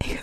Yeah.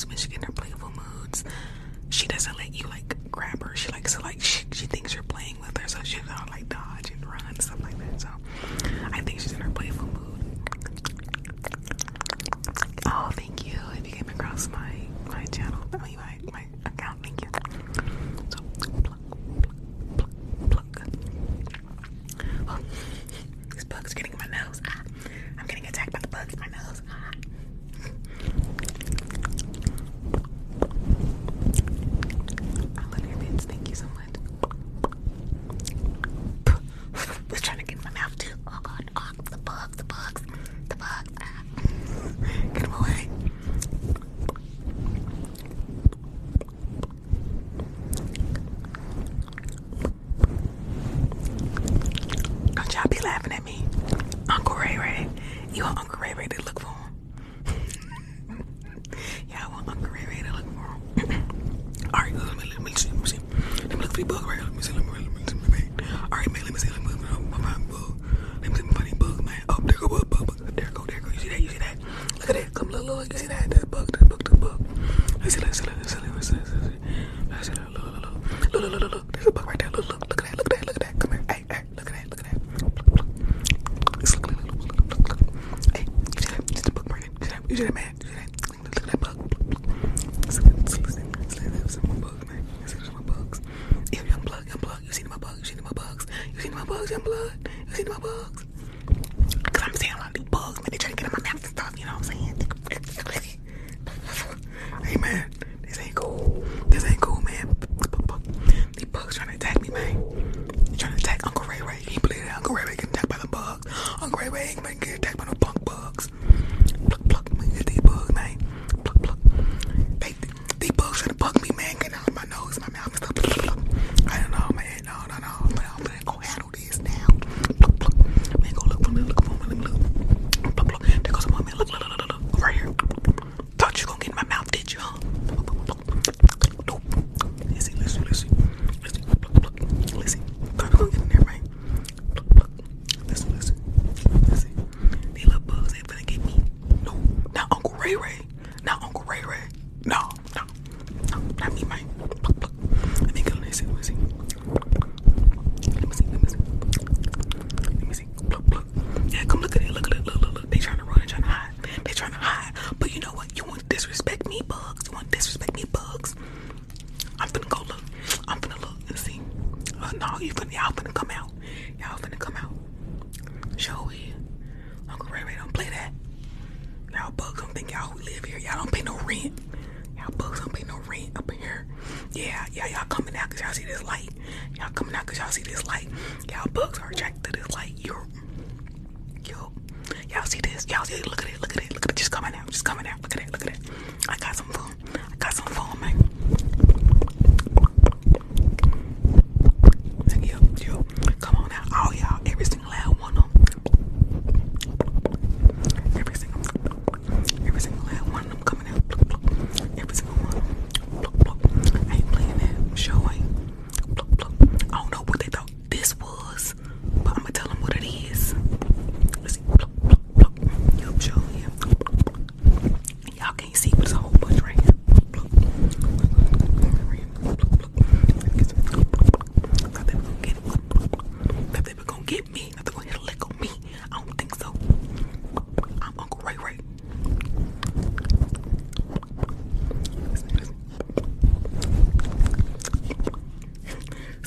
switch in her playful moods. She doesn't let you like grab her. She likes to like she, she thinks you're playing with her, so she's all like dodge and run and stuff like that. So I think she's in her playful mood. Oh, thank you if you came across my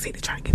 They trying to get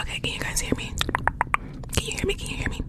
Okay, can you guys hear me? Can you hear me? Can you hear me?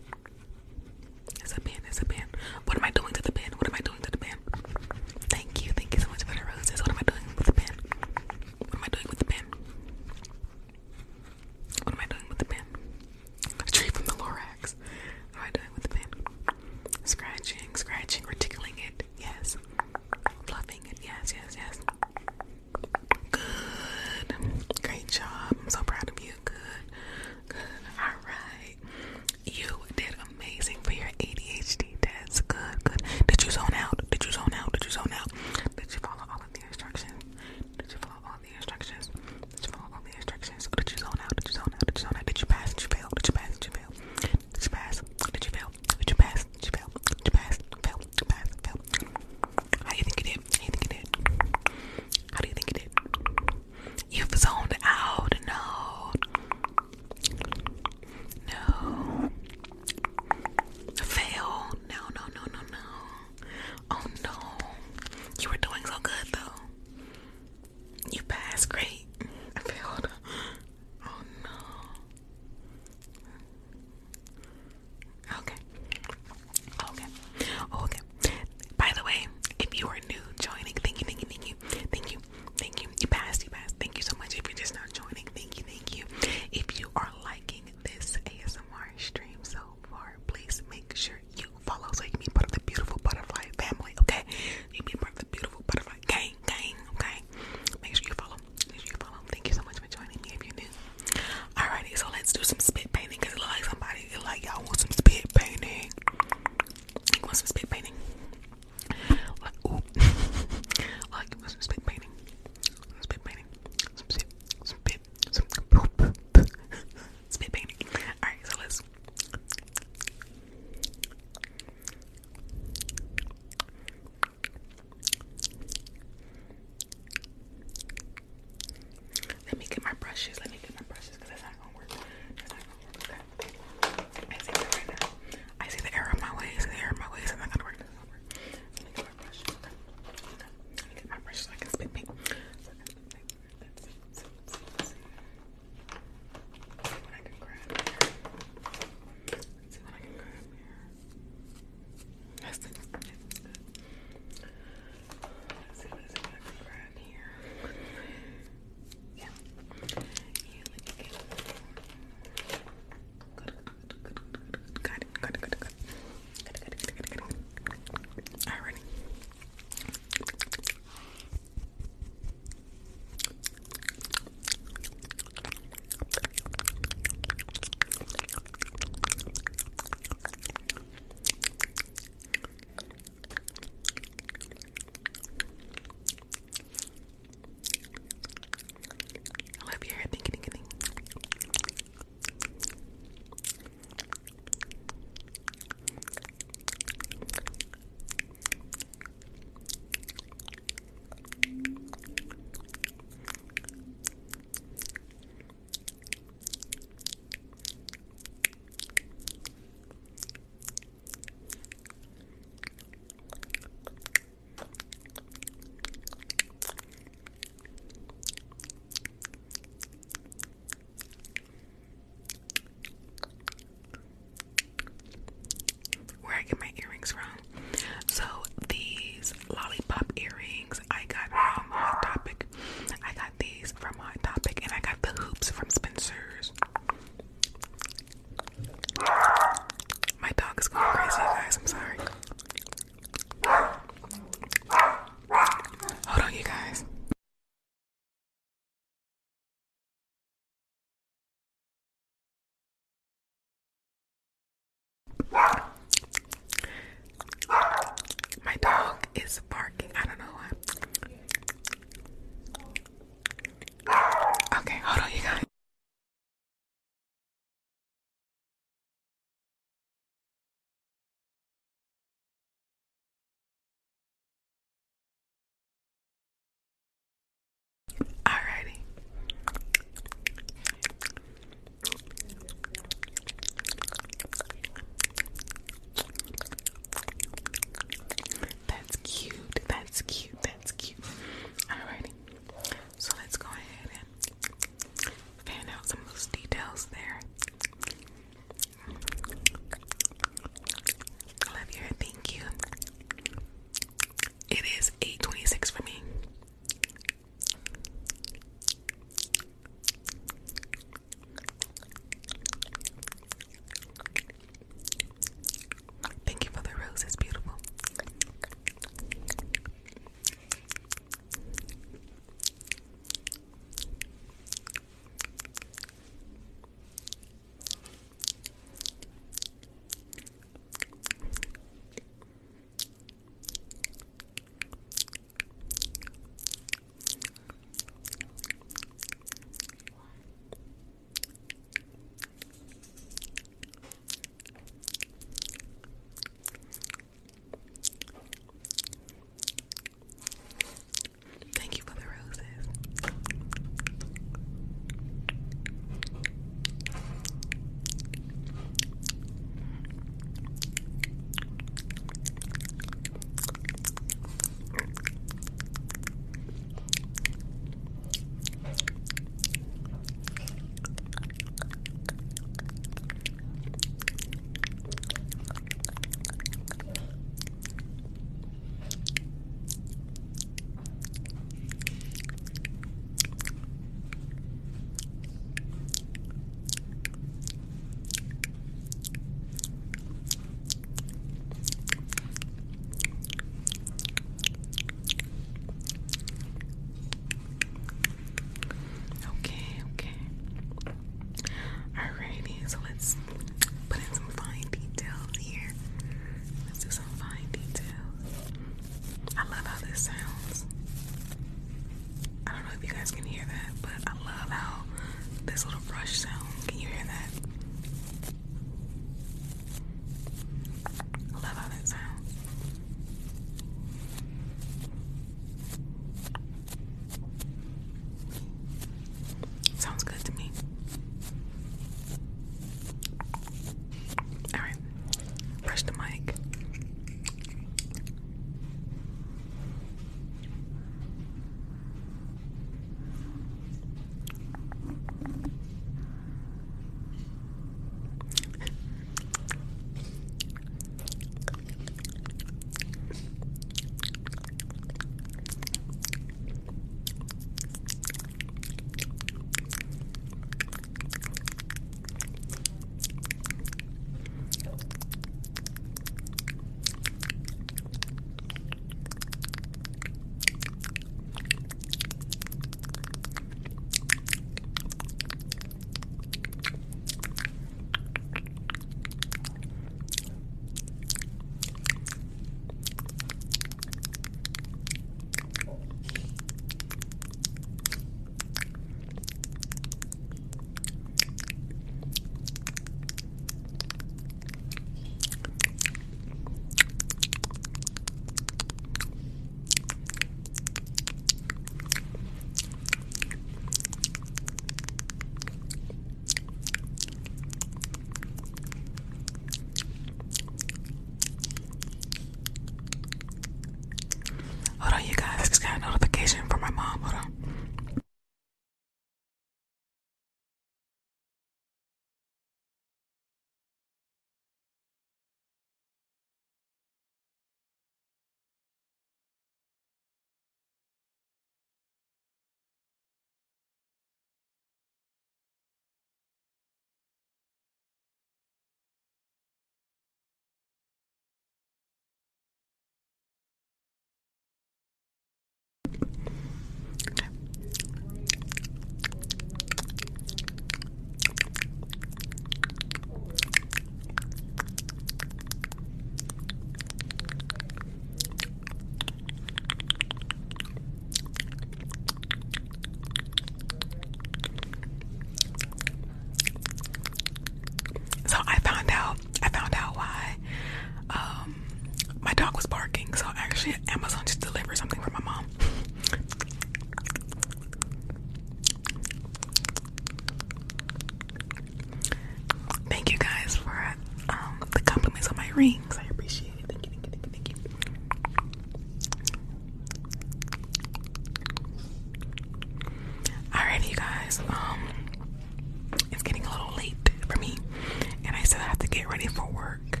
get ready for work.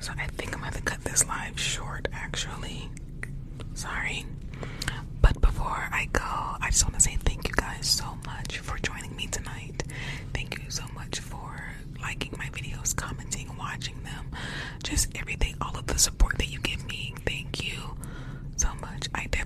So I think I'm gonna have to cut this live short actually. Sorry. But before I go, I just want to say thank you guys so much for joining me tonight. Thank you so much for liking my videos, commenting, watching them, just everything, all of the support that you give me. Thank you so much. I definitely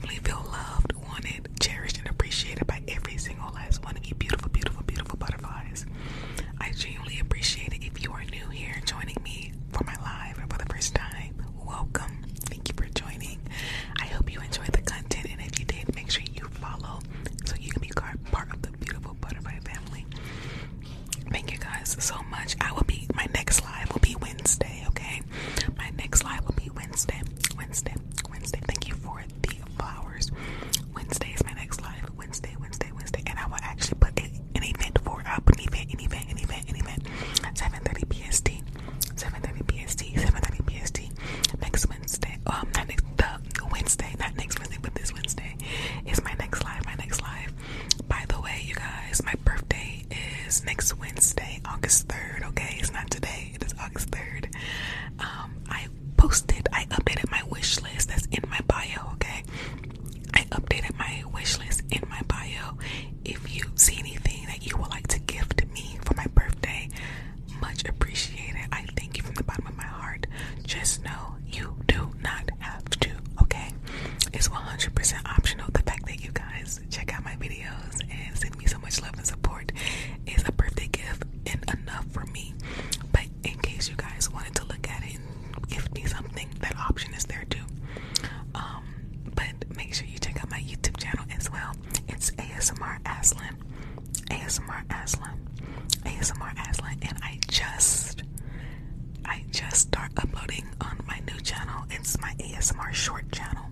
gonna start uploading on my new channel. It's my ASMR short channel.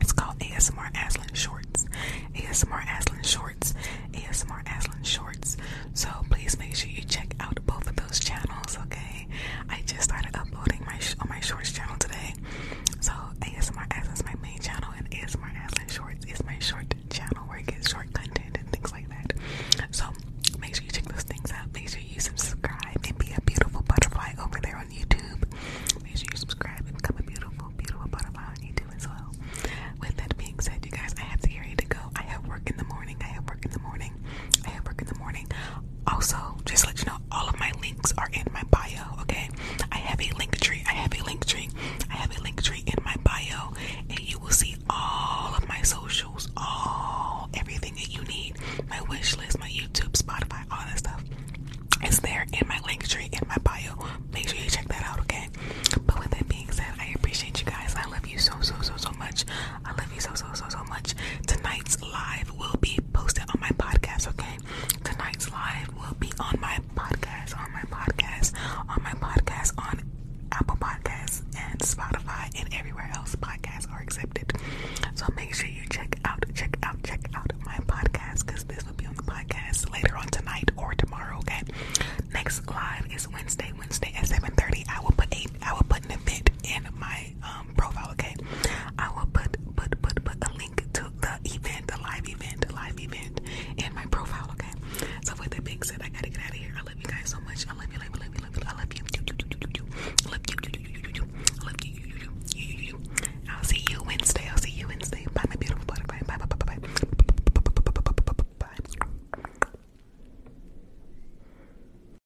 It's called ASMR Aslan Shorts. ASMR Aslan Shorts. ASMR Aslan Shorts. So please make sure you check out both of those channels, okay? I just started uploading my on my shorts channel today. So ASMR Aslan is my main channel, and ASMR Aslan Shorts is my short channel where